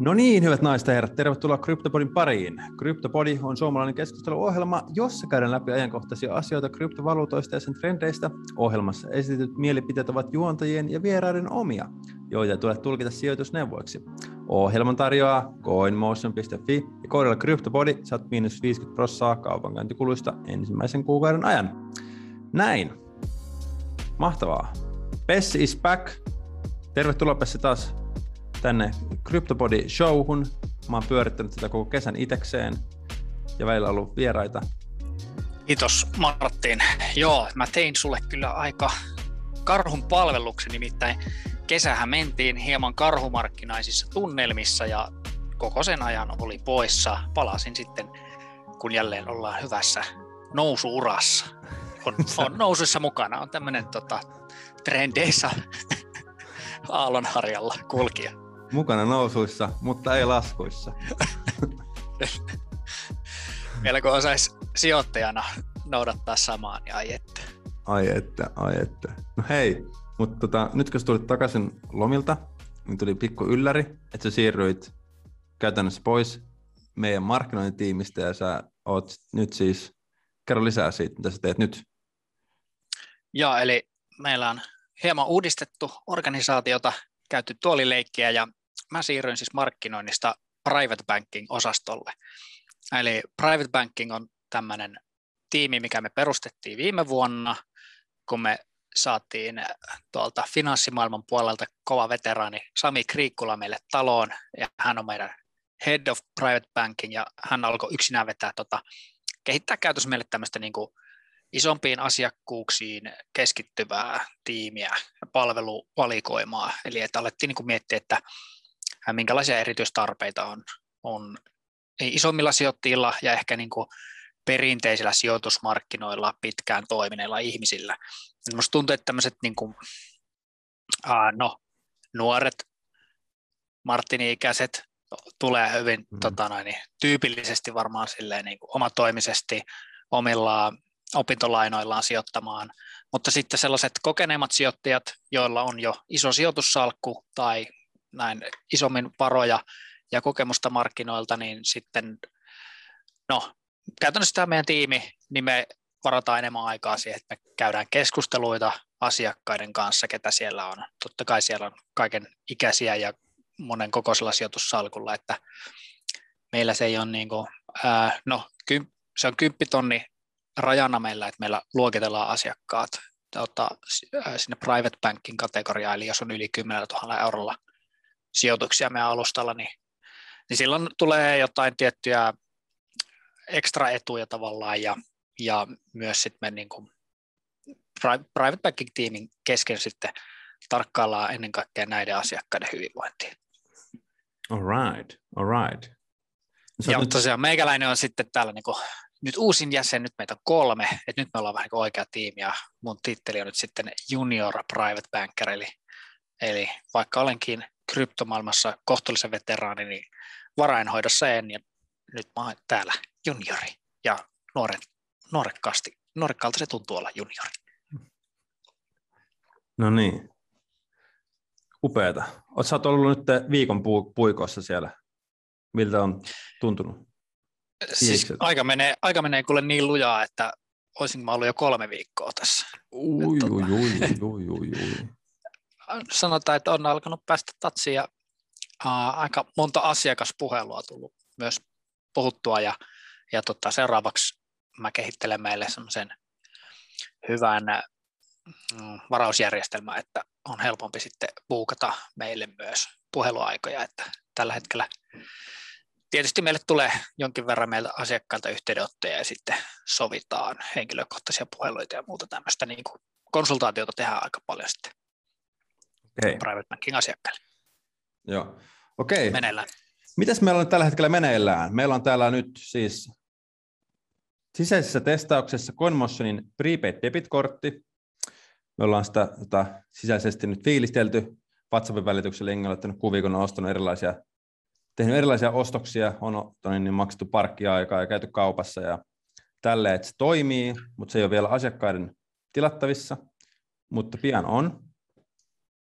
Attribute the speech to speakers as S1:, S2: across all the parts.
S1: No niin, hyvät naiset ja herrat, tervetuloa Kryptopodin pariin. Kryptopodi on suomalainen keskusteluohjelma, jossa käydään läpi ajankohtaisia asioita kryptovaluutoista ja sen trendeistä. Ohjelmassa esitetyt mielipiteet ovat juontajien ja vieraiden omia, joita ei tule tulkita sijoitusneuvoiksi. Ohjelman tarjoaa coinmotion.fi ja koodilla Kryptopodi saat miinus 50 prossaa kaupankäyntikuluista ensimmäisen kuukauden ajan. Näin. Mahtavaa. Pessi is back. Tervetuloa Pessi taas tänne CryptoPodi showhun. Mä oon pyörittänyt sitä koko kesän itekseen ja välillä on ollut vieraita.
S2: Kiitos Martin. Joo, mä tein sulle kyllä aika karhun palveluksen, nimittäin kesähän mentiin hieman karhumarkkinaisissa tunnelmissa ja koko sen ajan oli poissa. Palasin sitten, kun jälleen ollaan hyvässä nousuurassa. On, on nousuissa mukana, on tämmöinen tota, trendeissä aallonharjalla kulkija.
S1: Mukana nousuissa, mutta ei laskuissa.
S2: Vielä kun osaisi sijoittajana noudattaa samaa, niin ai että.
S1: Ai että, ai että. No hei, mutta tota, nyt kun tulit takaisin lomilta, niin tuli pikku ylläri, että sä siirryit käytännössä pois meidän markkinointitiimistä ja sä oot nyt siis, kerro lisää siitä, mitä sä teet nyt.
S2: Joo, eli meillä on hieman uudistettu organisaatiota, käyty tuolileikkiä ja mä siirryin siis markkinoinnista private banking-osastolle. Eli private banking on tämmöinen tiimi, mikä me perustettiin viime vuonna, kun me saatiin tuolta finanssimaailman puolelta kova veteraani Sami Kriikkula meille taloon, ja hän on meidän head of private banking, ja hän alkoi yksinään vetää tota, kehittää käytössä meille tämmöistä niin kuin isompiin asiakkuuksiin keskittyvää tiimiä ja palveluvalikoimaa. Eli että alettiin niin miettiä, että minkälaisia erityistarpeita on, on isommilla sijoittajilla ja ehkä niin kuin perinteisillä sijoitusmarkkinoilla pitkään toimineilla ihmisillä. Minusta tuntuu, että tämmöiset niin kuin, uh, no, nuoret Martini-ikäiset tulee hyvin mm. tota noin, tyypillisesti varmaan silleen, niin kuin omatoimisesti omilla opintolainoillaan sijoittamaan, mutta sitten sellaiset kokeneemmat sijoittajat, joilla on jo iso sijoitussalkku tai näin isommin varoja ja kokemusta markkinoilta, niin sitten, no käytännössä tämä meidän tiimi, niin me varataan enemmän aikaa siihen, että me käydään keskusteluita asiakkaiden kanssa, ketä siellä on. Totta kai siellä on kaiken ikäisiä ja monen kokoisella sijoitussalkulla, että meillä se ei ole niin kuin, ää, no, se on kymppitonni rajana meillä, että meillä luokitellaan asiakkaat tota, sinne private banking kategoriaan, eli jos on yli 10 000 eurolla sijoituksia meidän alustalla, niin, niin silloin tulee jotain tiettyjä ekstra etuja tavallaan ja, ja myös sitten me niin kuin private banking tiimin kesken sitten tarkkaillaan ennen kaikkea näiden asiakkaiden hyvinvointia.
S1: All right, all right.
S2: ja nyt... tosiaan meikäläinen on sitten täällä niin kuin, nyt uusin jäsen, nyt meitä on kolme, että nyt me ollaan vähän niin oikea tiimi ja mun titteli on nyt sitten junior private banker, eli, eli vaikka olenkin kryptomaailmassa kohtuullisen veteraani, niin varainhoidossa en, ja nyt mä oon täällä juniori, ja nuoret, nuorekkaasti, nuorekkaalta se tuntuu olla juniori.
S1: No niin. Upeeta. Oletko ollut nyt viikon puikossa siellä? Miltä on tuntunut?
S2: Siis aika menee, aika menee kuule niin lujaa, että olisin mä ollut jo kolme viikkoa tässä.
S1: Ui, ui, ui, ui, ui, ui
S2: sanotaan, että on alkanut päästä tatsiin ja uh, aika monta asiakaspuhelua tullut myös puhuttua ja, ja tota, seuraavaksi mä kehittelen meille semmoisen hyvän mm, varausjärjestelmän, että on helpompi sitten buukata meille myös puheluaikoja, että tällä hetkellä tietysti meille tulee jonkin verran meiltä asiakkailta yhteydenottoja ja sitten sovitaan henkilökohtaisia puheluita ja muuta tämmöistä niin kuin konsultaatiota tehdään aika paljon sitten okay. private banking asiakkaille.
S1: Joo, okei. Okay.
S2: Meneillään.
S1: Mitäs meillä on tällä hetkellä meneillään? Meillä on täällä nyt siis sisäisessä testauksessa CoinMotionin prepaid debit-kortti. Me ollaan sitä tota, sisäisesti nyt fiilistelty WhatsAppin välityksellä. Ottanut kuvia, kun on ostanut erilaisia, tehnyt erilaisia ostoksia, on niin maksettu parkkiaikaa ja käyty kaupassa ja tälle, että se toimii, mutta se ei ole vielä asiakkaiden tilattavissa, mutta pian on.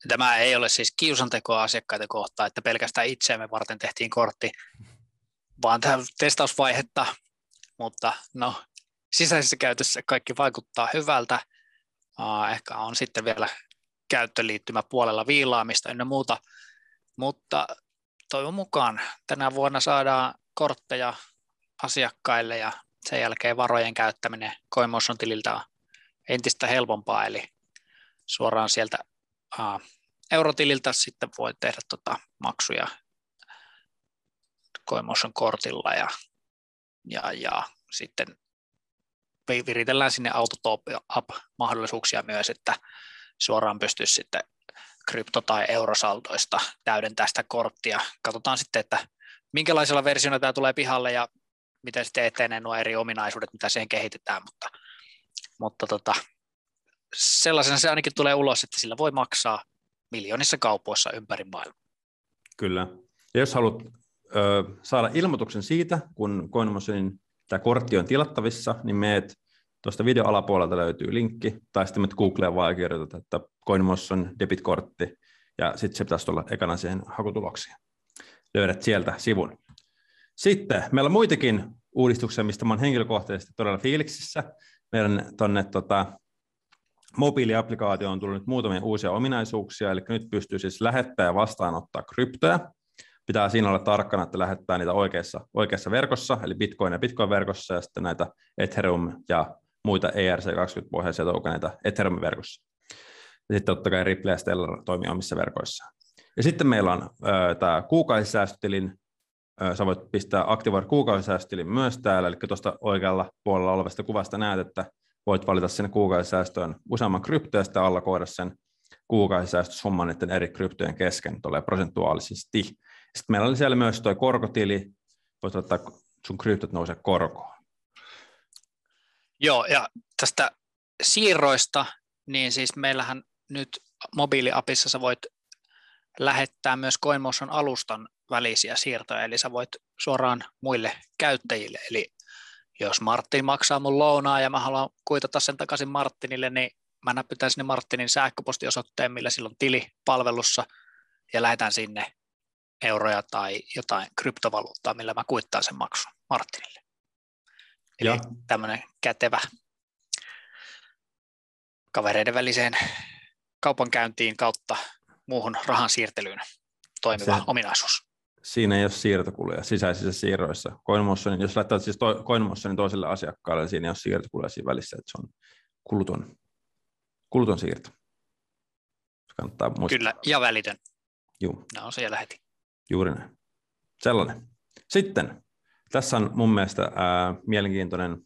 S2: Tämä ei ole siis kiusantekoa asiakkaita kohtaan, että pelkästään itseämme varten tehtiin kortti, vaan tämä testausvaihetta, mutta no, sisäisessä käytössä kaikki vaikuttaa hyvältä. ehkä on sitten vielä käyttöliittymä puolella viilaamista ynnä muuta, mutta toivon mukaan. Tänä vuonna saadaan kortteja asiakkaille ja sen jälkeen varojen käyttäminen Coinmotion tililtä on entistä helpompaa, eli suoraan sieltä uh, eurotililtä sitten voi tehdä tota maksuja Coinmotion kortilla ja, ja, ja sitten viritellään sinne autotop up-mahdollisuuksia myös, että suoraan pystyisi sitten krypto- tai eurosaldoista täydentää sitä korttia. Katsotaan sitten, että minkälaisella versiolla tämä tulee pihalle ja miten sitten etenee nuo eri ominaisuudet, mitä siihen kehitetään, mutta, mutta tota, sellaisena se ainakin tulee ulos, että sillä voi maksaa miljoonissa kaupoissa ympäri maailmaa.
S1: Kyllä. Ja jos haluat ö, saada ilmoituksen siitä, kun CoinMotionin tämä kortti on tilattavissa, niin meet tuosta video alapuolelta löytyy linkki, tai sitten menet Googleen vaan kirjoitat, että CoinMotion debitkortti, ja sitten se pitäisi tulla ekana siihen hakutuloksiin. Löydät sieltä sivun. Sitten meillä on muitakin uudistuksia, mistä olen henkilökohtaisesti todella fiiliksissä. Meidän tuonne tota, mobiiliaplikaatio on tullut nyt muutamia uusia ominaisuuksia, eli nyt pystyy siis lähettää ja vastaanottaa kryptoja. Pitää siinä olla tarkkana, että lähettää niitä oikeassa, oikeassa verkossa, eli Bitcoin ja Bitcoin-verkossa, ja sitten näitä Ethereum ja muita ERC20-pohjaisia tokeneita Ethereum-verkossa. Ja sitten totta kai Ripple ja Stellar toimii omissa verkoissaan. Ja sitten meillä on äh, tämä kuukausisäästötilin sä voit pistää aktivoida kuukausisäästötilin myös täällä, eli tuosta oikealla puolella olevasta kuvasta näet, että voit valita sinne kuukausisäästöön useamman kryptoja ja sitten allakoida sen kuukausisäästösumman niiden eri kryptojen kesken tulee prosentuaalisesti. Sitten meillä oli siellä myös tuo korkotili, voit ottaa sun kryptot nousee korkoon.
S2: Joo, ja tästä siirroista, niin siis meillähän nyt mobiiliapissa sä voit lähettää myös CoinMotion alustan välisiä siirtoja, eli sä voit suoraan muille käyttäjille. Eli jos Martin maksaa mun lounaa ja mä haluan kuitata sen takaisin Martinille, niin mä näpytän sinne Martinin sähköpostiosoitteen, millä silloin tili palvelussa, ja lähetän sinne euroja tai jotain kryptovaluuttaa, millä mä kuittaan sen maksun Martinille. Eli ja. tämmöinen kätevä kavereiden väliseen kaupankäyntiin kautta muuhun rahan siirtelyyn toimiva se, ominaisuus
S1: siinä ei ole siirtokuluja sisäisissä siirroissa. CoinMotionin, jos laittaa siis to, CoinMotionin toiselle asiakkaalle, niin siinä ei ole siirtokuluja siinä välissä, että se on kuluton, kuluton siirto.
S2: Kannattaa muistaa. Kyllä, ja välitön.
S1: Joo.
S2: Ne on siellä heti.
S1: Juuri näin. Sellainen. Sitten, tässä on mun mielestä ää, mielenkiintoinen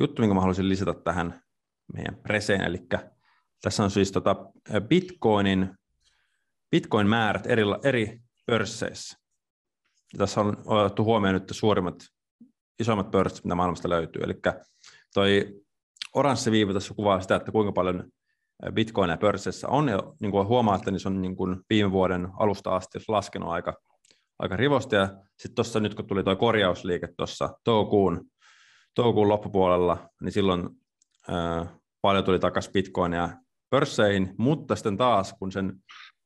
S1: juttu, minkä mä haluaisin lisätä tähän meidän preseen, eli tässä on siis tota Bitcoinin, Bitcoin-määrät eri, eri pörsseissä. Ja tässä on otettu huomioon nyt suurimmat, isommat pörssit, mitä maailmasta löytyy. Eli toi oranssi viiva tässä kuvaa sitä, että kuinka paljon bitcoinia pörsseissä on, ja niin kuin huomaatte, niin se on niin kuin viime vuoden alusta asti laskenut aika, aika rivosti, ja sitten tuossa nyt kun tuli tuo korjausliike tuossa toukokuun, toukokuun loppupuolella, niin silloin ää, paljon tuli takaisin bitcoinia pörsseihin, mutta sitten taas, kun sen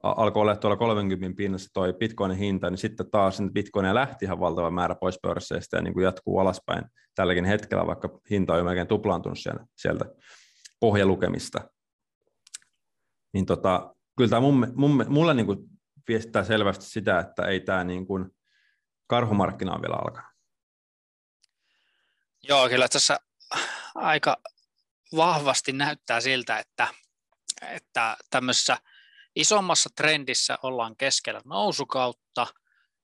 S1: alkoi olla tuolla 30 pinnassa toi bitcoinin hinta, niin sitten taas bitcoinia lähti ihan valtava määrä pois pörsseistä ja niin kuin jatkuu alaspäin tälläkin hetkellä, vaikka hinta on jo melkein tuplaantunut sieltä, sieltä pohjalukemista. Niin tota, kyllä tämä mun, mun, mulle niin kuin viestittää selvästi sitä, että ei tämä niin kuin karhumarkkina on vielä alkanut.
S2: Joo, kyllä tässä aika vahvasti näyttää siltä, että, että tämmöisessä – isommassa trendissä ollaan keskellä nousukautta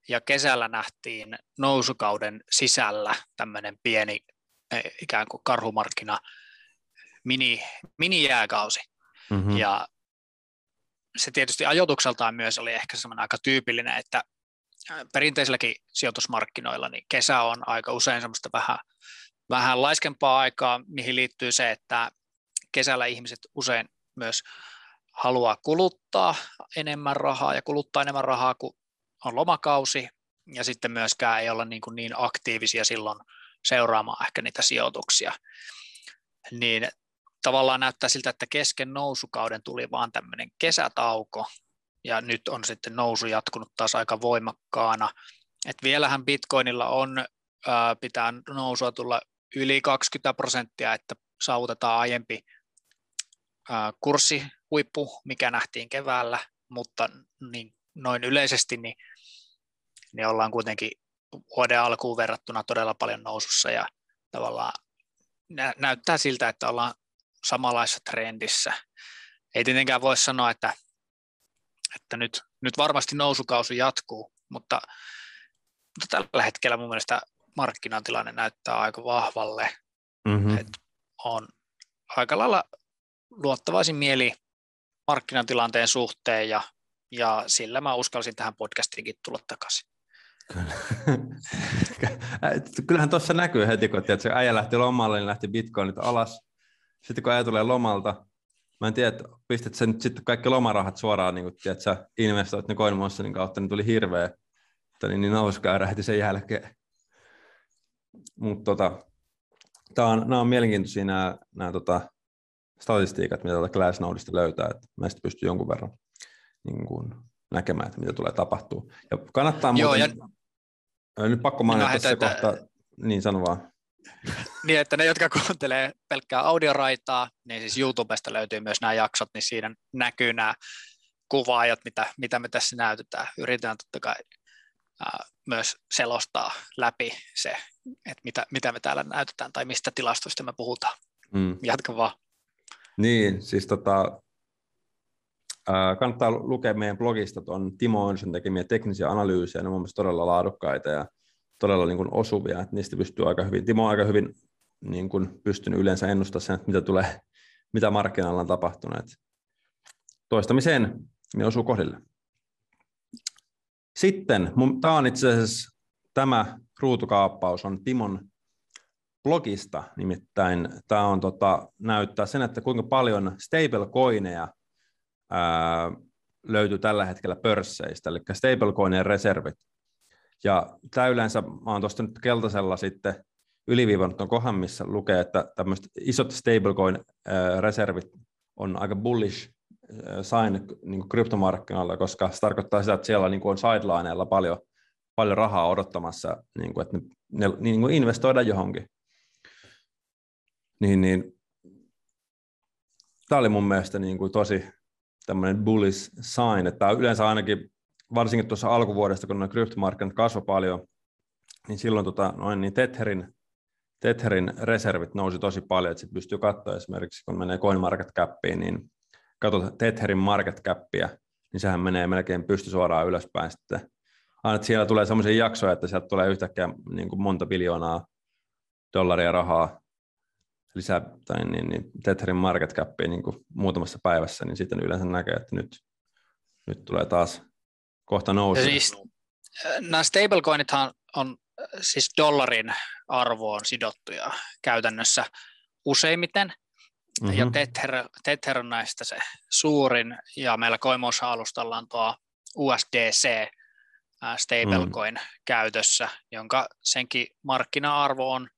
S2: ja kesällä nähtiin nousukauden sisällä tämmöinen pieni eh, ikään kuin karhumarkkina mini, mini-jääkausi. Mm-hmm. Ja se tietysti ajoitukseltaan myös oli ehkä semmoinen aika tyypillinen, että perinteisilläkin sijoitusmarkkinoilla niin kesä on aika usein semmoista vähän, vähän laiskempaa aikaa, mihin liittyy se, että kesällä ihmiset usein myös haluaa kuluttaa enemmän rahaa ja kuluttaa enemmän rahaa, kun on lomakausi, ja sitten myöskään ei olla niin, kuin niin aktiivisia silloin seuraamaan ehkä niitä sijoituksia. Niin tavallaan näyttää siltä, että kesken nousukauden tuli vaan tämmöinen kesätauko, ja nyt on sitten nousu jatkunut taas aika voimakkaana. Et vielähän Bitcoinilla on, ää, pitää nousua tulla yli 20 prosenttia, että saavutetaan aiempi ää, kurssihuippu, mikä nähtiin keväällä, mutta niin, noin yleisesti niin, niin ollaan kuitenkin vuoden alkuun verrattuna todella paljon nousussa ja tavallaan nä- näyttää siltä, että ollaan samanlaisessa trendissä. Ei tietenkään voi sanoa, että, että nyt, nyt varmasti nousukausi jatkuu, mutta, mutta tällä hetkellä mun mielestä markkinatilanne näyttää aika vahvalle. Mm-hmm. Et on aika lailla luottavaisin mieli markkinatilanteen suhteen ja, ja sillä mä uskalsin tähän podcastiinkin tulla takaisin.
S1: Kyllähän tuossa näkyy heti, kun tiedät, se äijä lähti lomalle, niin lähti bitcoinit alas. Sitten kun äijä tulee lomalta, mä en tiedä, että pistät sen sitten kaikki lomarahat suoraan, niin kun tiedät, sä investoit ne CoinMonsterin kautta, niin tuli hirveä niin, niin nouskaa rähti sen jälkeen. Mutta tota, tää on, nämä on mielenkiintoisia nämä, nämä tota, statistiikat, mitä tuolta Glassnodeista löytää, että meistä pystyy jonkun verran niin kuin, näkemään, että mitä tulee tapahtuu. Ja kannattaa Joo, muuten, ja... nyt pakko mainita tässä että... kohta, niin sano vaan.
S2: Niin, että ne, jotka kuuntelee pelkkää audioraitaa, niin siis YouTubesta löytyy myös nämä jaksot, niin siinä näkyy nämä kuvaajat, mitä, mitä me tässä näytetään. Yritetään totta kai ää, myös selostaa läpi se, että mitä, mitä me täällä näytetään tai mistä tilastoista me puhutaan. Mm. Jatka vaan.
S1: Niin, siis tota, kannattaa lukea meidän blogista tuon Timo Onsen tekemiä teknisiä analyysejä, ne on mielestäni todella laadukkaita ja todella niin kuin osuvia, että niistä pystyy aika hyvin, Timo on aika hyvin niin kuin pystynyt yleensä ennustamaan sen, että mitä tulee, mitä markkinoilla on tapahtunut. Toistamiseen ne osuu kohdille. Sitten, tämä on itse asiassa, tämä ruutukaappaus on Timon blogista, nimittäin tämä on tota, näyttää sen, että kuinka paljon stablecoineja löytyy tällä hetkellä pörsseistä, eli stablecoinien reservit. Ja tämä yleensä, mä oon tuosta nyt keltaisella sitten yliviivannut tuon kohan, missä lukee, että tämmöiset isot stablecoin-reservit on aika bullish sign niin kryptomarkkinoilla, koska se tarkoittaa sitä, että siellä niin kuin on sidelineilla paljon, paljon rahaa odottamassa, niin kuin, että ne, ne niin kuin investoida johonkin. Niin, niin, tämä oli mun mielestä niin kuin tosi tämmöinen bullish sign, että yleensä ainakin varsinkin tuossa alkuvuodesta, kun noin kryptomarkkinat kasvoi paljon, niin silloin tota, noin niin Tetherin, Tetherin reservit nousi tosi paljon, että sitten pystyy katsoa esimerkiksi, kun menee CoinMarketCapiin, niin katsot Tetherin market capia, niin sehän menee melkein pysty suoraan ylöspäin sitten. Aina, siellä tulee sellaisia jaksoja, että sieltä tulee yhtäkkiä niin kuin monta biljoonaa dollaria rahaa lisää tai niin, niin Tetherin market capia niin kuin muutamassa päivässä, niin sitten yleensä näkee, että nyt, nyt tulee taas kohta nousu. Siis,
S2: äh, nämä stablecoinithan on äh, siis dollarin arvoon sidottuja käytännössä useimmiten, mm-hmm. ja Tether, Tether on näistä se suurin, ja meillä Koimossa alustalla on tuo USDC äh, stablecoin mm. käytössä, jonka senkin markkina-arvo on,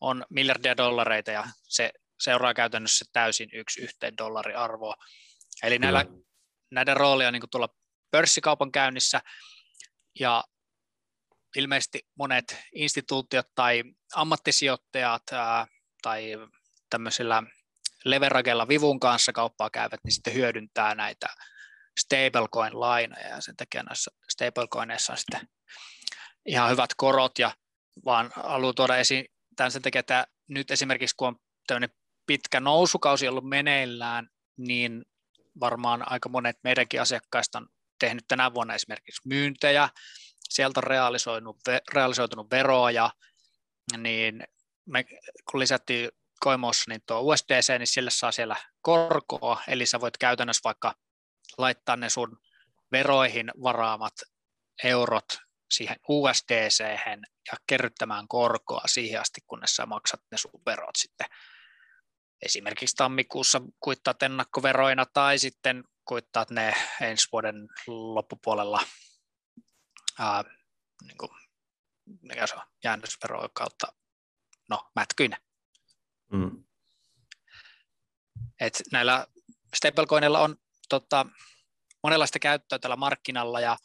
S2: on miljardia dollareita, ja se seuraa käytännössä täysin yksi yhteen dollariarvoa. Eli näillä, näiden rooli on niin tuolla pörssikaupan käynnissä, ja ilmeisesti monet instituutiot tai ammattisijoittajat ää, tai tämmöisillä leveragella vivun kanssa kauppaa käyvät, niin sitten hyödyntää näitä stablecoin-lainoja, ja sen takia näissä stablecoineissa on sitten ihan hyvät korot, ja vaan haluan tuoda esiin tämän sen takia, että nyt esimerkiksi kun on tämmöinen pitkä nousukausi ollut meneillään, niin varmaan aika monet meidänkin asiakkaista on tehnyt tänä vuonna esimerkiksi myyntejä, sieltä on realisoitunut, realisoitunut veroja, niin me kun lisättiin Koimossa niin tuo USDC, niin sille saa siellä korkoa, eli sä voit käytännössä vaikka laittaa ne sun veroihin varaamat eurot siihen USDC ja kerryttämään korkoa siihen asti, kunnes sä maksat ne sun verot sitten. Esimerkiksi tammikuussa kuittaat ennakkoveroina tai sitten kuittaat ne ensi vuoden loppupuolella ää, niin kuin, mikä se on, jäännösvero kautta, no mätkyinen. Mm. Et näillä stablecoinilla on tota, monenlaista käyttöä tällä markkinalla ja,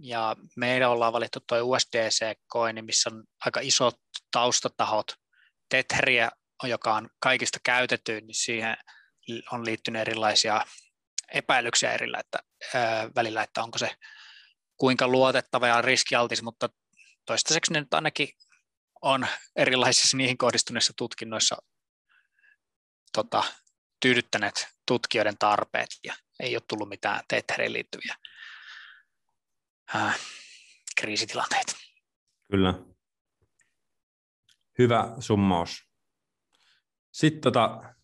S2: ja meidän ollaan valittu tuo USDC-coin, missä on aika isot taustatahot. Tetheria, joka on kaikista käytetyin, niin siihen on liittynyt erilaisia epäilyksiä erillä, että, ää, välillä, että onko se kuinka luotettava ja riskialtis, mutta toistaiseksi ne nyt ainakin on erilaisissa niihin kohdistuneissa tutkinnoissa tota, tyydyttäneet tutkijoiden tarpeet ja ei ole tullut mitään Tetheriin liittyviä ää, kriisitilanteita.
S1: Kyllä. Hyvä summaus. Sitten tota,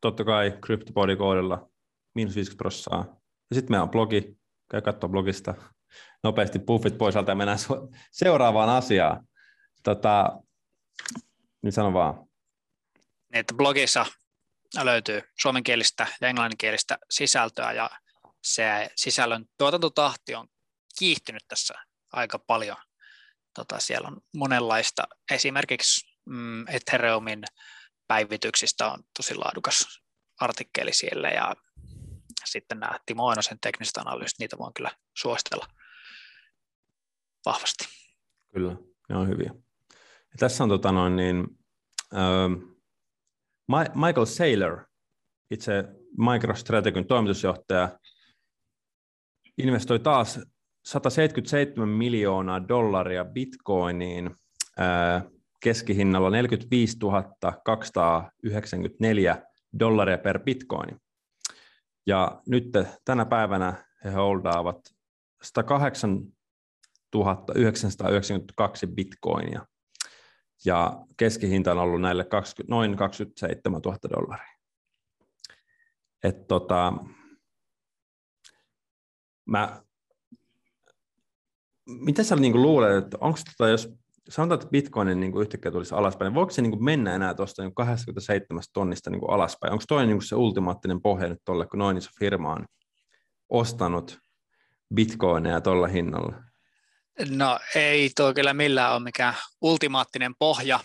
S1: totta kai CryptoBody-koodilla miinus 50 prosenttia. Ja sitten meillä on blogi, käy katsoa blogista nopeasti puffit pois alta ja mennään seuraavaan asiaan. Tota, niin sano vaan.
S2: Että blogissa löytyy suomenkielistä ja englanninkielistä sisältöä ja se sisällön tuotantotahti on kiihtynyt tässä aika paljon. Tota, siellä on monenlaista, esimerkiksi mm, Ethereumin päivityksistä on tosi laadukas artikkeli siellä ja sitten nämä Timo Oinosen tekniset analyysit, niitä voin kyllä suositella vahvasti.
S1: Kyllä, ne on hyviä. Ja tässä on tota noin, niin, äh, Michael Saylor, itse MicroStrategy'n toimitusjohtaja, investoi taas 177 miljoonaa dollaria bitcoiniin äh, keskihinnalla 45 294 dollaria per bitcoini. Ja nyt tänä päivänä he holdaavat 108 992 bitcoinia. Ja keskihinta on ollut näille 20, noin 27 000 dollaria. Et tota, mä, mitä sä niin luulet, että onko tota, jos sanotaan, että bitcoinin niin yhtäkkiä tulisi alaspäin, niin voiko se niin mennä enää tuosta niin 27 tonnista niin alaspäin? Onko toi niin se ultimaattinen pohja nyt tuolle, kun noin iso firma on ostanut bitcoineja tuolla hinnalla?
S2: No ei tuo kyllä millään ole mikään ultimaattinen pohja.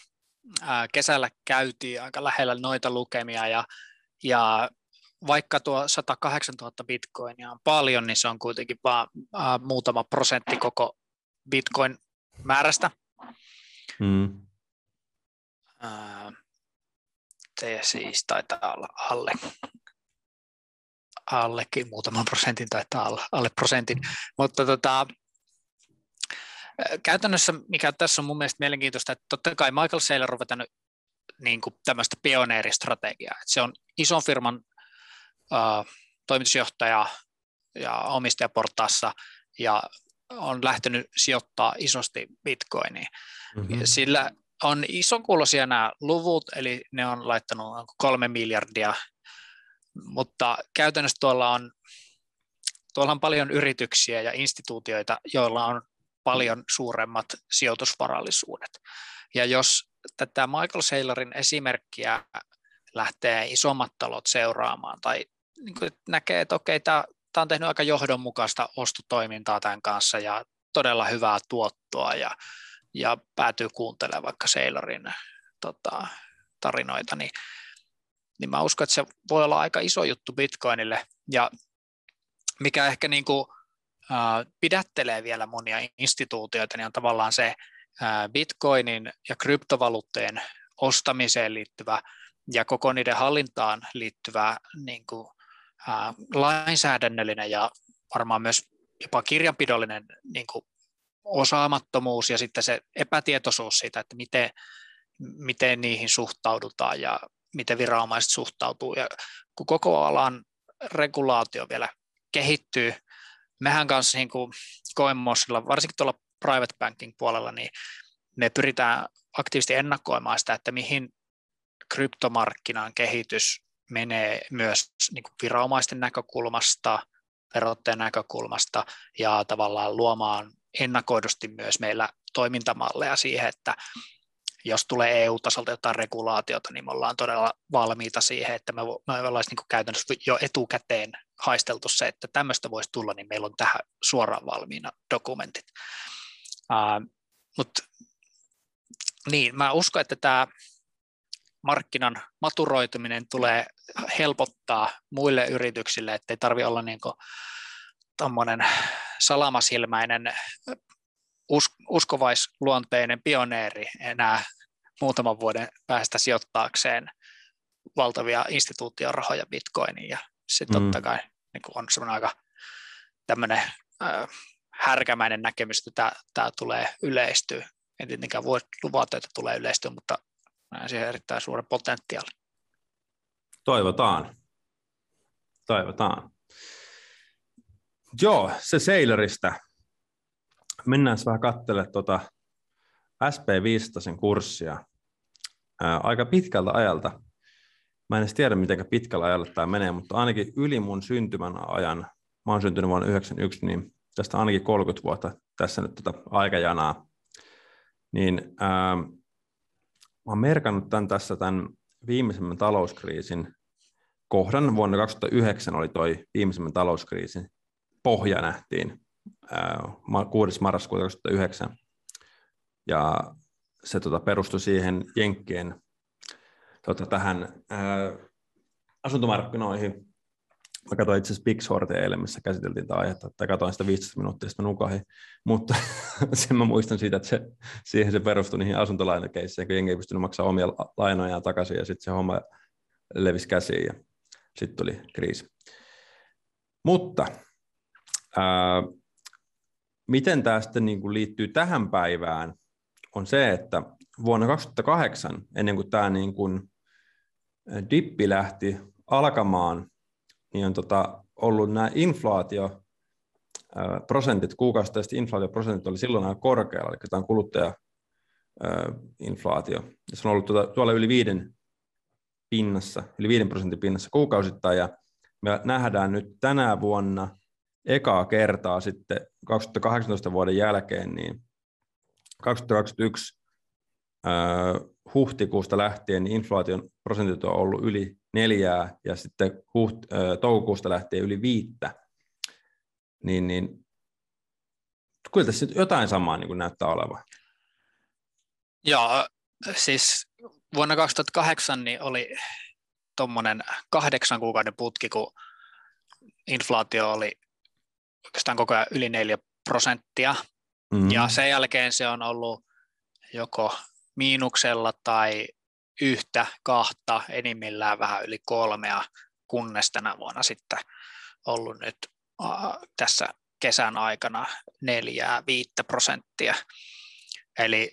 S2: Kesällä käytiin aika lähellä noita lukemia ja, ja vaikka tuo 108 000 bitcoinia on paljon, niin se on kuitenkin vain muutama prosentti koko bitcoin määrästä. Mm. Se siis taitaa olla alle, allekin muutaman prosentin, taitaa olla alle prosentin, mutta tota, käytännössä, mikä tässä on mun mielestä mielenkiintoista, että totta kai Michael Saylor on vetänyt niin kuin tämmöistä pioneeristrategiaa. Että se on ison firman uh, toimitusjohtaja ja omistajaportaassa ja on lähtenyt sijoittaa isosti bitcoiniin. Mm-hmm. Sillä on isokuuloisia nämä luvut, eli ne on laittanut kolme miljardia, mutta käytännössä tuolla on, tuolla on paljon yrityksiä ja instituutioita, joilla on paljon suuremmat sijoitusvarallisuudet. Ja jos tätä Michael Saylorin esimerkkiä lähtee isommat talot seuraamaan tai niin näkee, että okei, tämä, tämä on tehnyt aika johdonmukaista ostotoimintaa tämän kanssa ja todella hyvää tuottoa ja, ja päätyy kuuntelemaan vaikka Saylorin tota, tarinoita, niin, niin mä uskon, että se voi olla aika iso juttu Bitcoinille. Ja mikä ehkä niin kuin pidättelee vielä monia instituutioita, niin on tavallaan se bitcoinin ja kryptovaluuttojen ostamiseen liittyvä ja koko niiden hallintaan liittyvä niin kuin, ää, lainsäädännöllinen ja varmaan myös jopa kirjanpidollinen niin kuin, osaamattomuus ja sitten se epätietoisuus siitä, että miten, miten niihin suhtaudutaan ja miten viranomaiset suhtautuu. Ja kun koko alan regulaatio vielä kehittyy, mehän kanssa niin kuin varsinkin tuolla private banking puolella, niin me pyritään aktiivisesti ennakoimaan sitä, että mihin kryptomarkkinan kehitys menee myös niin kuin viranomaisten näkökulmasta, verottajan näkökulmasta ja tavallaan luomaan ennakoidusti myös meillä toimintamalleja siihen, että jos tulee EU-tasolta jotain regulaatiota, niin me ollaan todella valmiita siihen, että me, me ollaan niin käytännössä jo etukäteen haisteltu se, että tämmöistä voisi tulla, niin meillä on tähän suoraan valmiina dokumentit. Uh, Mutta niin, mä uskon, että tämä markkinan maturoituminen tulee helpottaa muille yrityksille, ettei tarvitse olla niin tuommoinen salamasilmäinen uskovaisluonteinen pioneeri enää muutaman vuoden päästä sijoittaakseen valtavia instituutiorahoja bitcoiniin. Ja se mm. totta kai niin on semmoinen aika tämmöinen äh, härkämäinen näkemys, että tämä tulee yleistyä. En tietenkään voi luvata, että tulee yleistyä, mutta näen siihen erittäin suuren potentiaali.
S1: Toivotaan. Toivotaan. Joo, se Sailorista. Mennään vähän katselemaan tuota SP500 kurssia ää, aika pitkältä ajalta. Mä en edes tiedä, miten pitkällä ajalla tämä menee, mutta ainakin yli mun syntymän ajan, mä oon syntynyt vuonna 1991, niin tästä ainakin 30 vuotta tässä nyt tätä tota aikajanaa, niin ää, oon merkannut tämän tässä tämän viimeisimmän talouskriisin kohdan. Vuonna 2009 oli toi viimeisimmän talouskriisin pohja nähtiin 6. marraskuuta 2009. Ja se tota, perustui siihen Jenkkien tota, tähän ää, asuntomarkkinoihin. Mä katsoin itse asiassa Big Shortia eilen, missä käsiteltiin tätä aihetta, että katsoin sitä 15 minuuttia, sitten nukahin. Mutta sen mä muistan siitä, että se, siihen se perustui niihin asuntolainakeisseihin, kun jengi ei pystynyt maksamaan omia lainojaan takaisin, ja sitten se homma levisi käsiin, ja sitten tuli kriisi. Mutta ää, miten tämä sitten niin kuin liittyy tähän päivään, on se, että vuonna 2008, ennen kuin tämä niin kuin dippi lähti alkamaan, niin on tota ollut nämä inflaatio, prosentit, kuukausitaiset inflaatioprosentit oli silloin aika korkealla, eli tämä on kuluttajainflaatio. Ja se on ollut tuolla, tuolla yli viiden pinnassa, yli viiden prosentin pinnassa kuukausittain, ja me nähdään nyt tänä vuonna ekaa kertaa sitten 2018 vuoden jälkeen, niin 2021 huhtikuusta lähtien niin inflaation prosentit on ollut yli neljää ja sitten huht, toukokuusta lähtien yli viittä, niin, niin kyllä tässä jotain samaa niin kuin näyttää olevan.
S2: Joo, siis vuonna 2008 niin oli tuommoinen kahdeksan kuukauden putki, kun inflaatio oli oikeastaan koko ajan yli 4 prosenttia. Mm-hmm. Ja sen jälkeen se on ollut joko miinuksella tai yhtä, kahta, enimmillään vähän yli kolmea, kunnes tänä vuonna sitten ollut nyt uh, tässä kesän aikana neljää, viittä prosenttia. Eli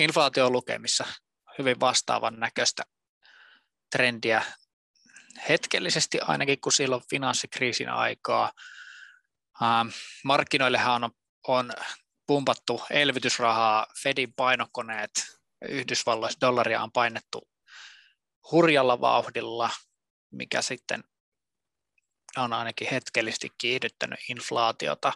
S2: inflaatio lukemissa hyvin vastaavan näköistä trendiä hetkellisesti ainakin, kun silloin finanssikriisin aikaa. Uh, markkinoillehan on, on pumpattu elvytysrahaa, Fedin painokoneet Yhdysvalloissa dollaria on painettu hurjalla vauhdilla, mikä sitten on ainakin hetkellisesti kiihdyttänyt inflaatiota.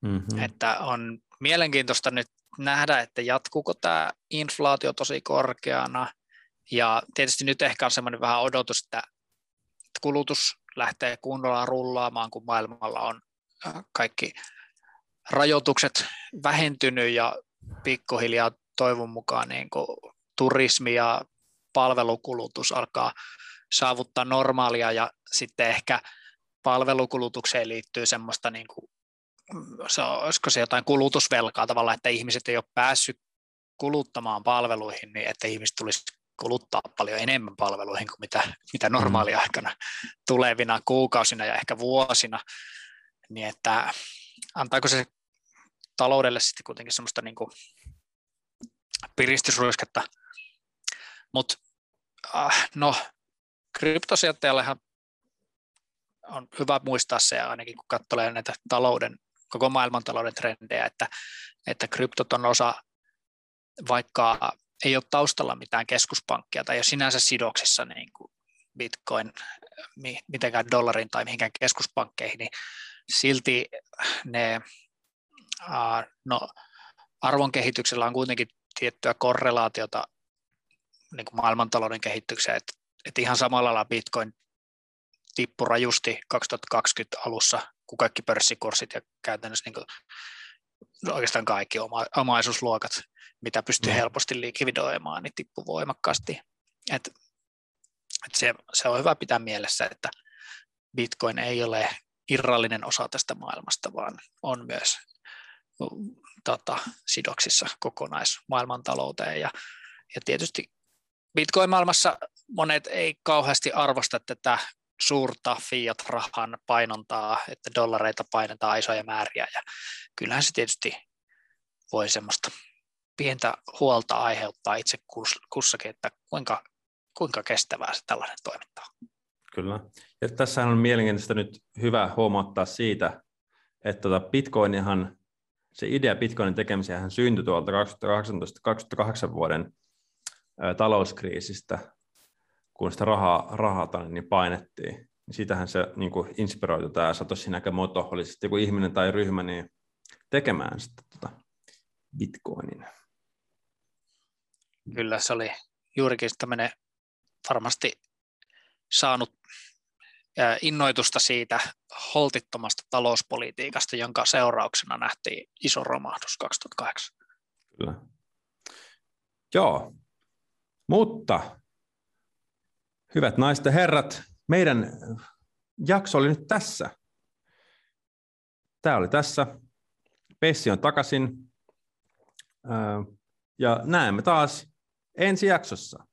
S2: Mm-hmm. Että on mielenkiintoista nyt nähdä, että jatkuuko tämä inflaatio tosi korkeana. Ja tietysti nyt ehkä on semmoinen vähän odotus, että kulutus lähtee kunnolla rullaamaan, kun maailmalla on äh, kaikki rajoitukset vähentynyt ja pikkuhiljaa toivon mukaan niin kuin turismi ja palvelukulutus alkaa saavuttaa normaalia ja sitten ehkä palvelukulutukseen liittyy semmoista, niin kuin, se, olisiko se jotain kulutusvelkaa tavallaan, että ihmiset ei ole päässyt kuluttamaan palveluihin, niin että ihmiset tulisi kuluttaa paljon enemmän palveluihin kuin mitä, mitä mm. normaaliaikana tulevina kuukausina ja ehkä vuosina, niin että antaako se taloudelle sitten kuitenkin semmoista niin kuin piristysruisketta. Mutta äh, no, kryptosijoittajallehan on hyvä muistaa se ainakin, kun katsoo näitä talouden, koko maailman talouden trendejä, että, että kryptot on osa, vaikka ei ole taustalla mitään keskuspankkia tai ei ole sinänsä sidoksissa niin kuin bitcoin mitenkään dollarin tai mihinkään keskuspankkeihin, niin silti ne, uh, no, arvon kehityksellä on kuitenkin tiettyä korrelaatiota niin kuin maailmantalouden kehitykseen, että, että ihan samalla lailla Bitcoin tippui rajusti 2020 alussa, kun kaikki pörssikurssit ja käytännössä niin kuin, oikeastaan kaikki oma, omaisuusluokat, mitä pystyy mm. helposti likvidoimaan, niin tippui voimakkaasti. Et, et se, se on hyvä pitää mielessä, että Bitcoin ei ole irrallinen osa tästä maailmasta, vaan on myös tota, sidoksissa kokonaismaailmantalouteen. Ja, ja tietysti Bitcoin-maailmassa monet ei kauheasti arvosta tätä suurta fiat-rahan painontaa, että dollareita painetaan isoja määriä. Ja kyllähän se tietysti voi semmoista pientä huolta aiheuttaa itse kussakin, että kuinka, kuinka kestävää se tällainen toiminta on.
S1: Kyllä. Ja tässä on mielenkiintoista nyt hyvä huomauttaa siitä, että tuota Bitcoinihan, se idea Bitcoinin tekemiseen syntyi tuolta 2018-2008 vuoden talouskriisistä, kun sitä rahaa, rahaa niin painettiin. Niin siitähän se niin kuin inspiroitu tämä Satoshi Nakamoto, oli sitten joku ihminen tai ryhmä, niin tekemään sitten tuota Bitcoinin.
S2: Kyllä, se oli juurikin tämmöinen varmasti saanut innoitusta siitä holtittomasta talouspolitiikasta, jonka seurauksena nähtiin iso romahdus 2008.
S1: Kyllä. Joo, mutta hyvät naiset ja herrat, meidän jakso oli nyt tässä. Tämä oli tässä. Pessi on takaisin. Ja näemme taas ensi jaksossa.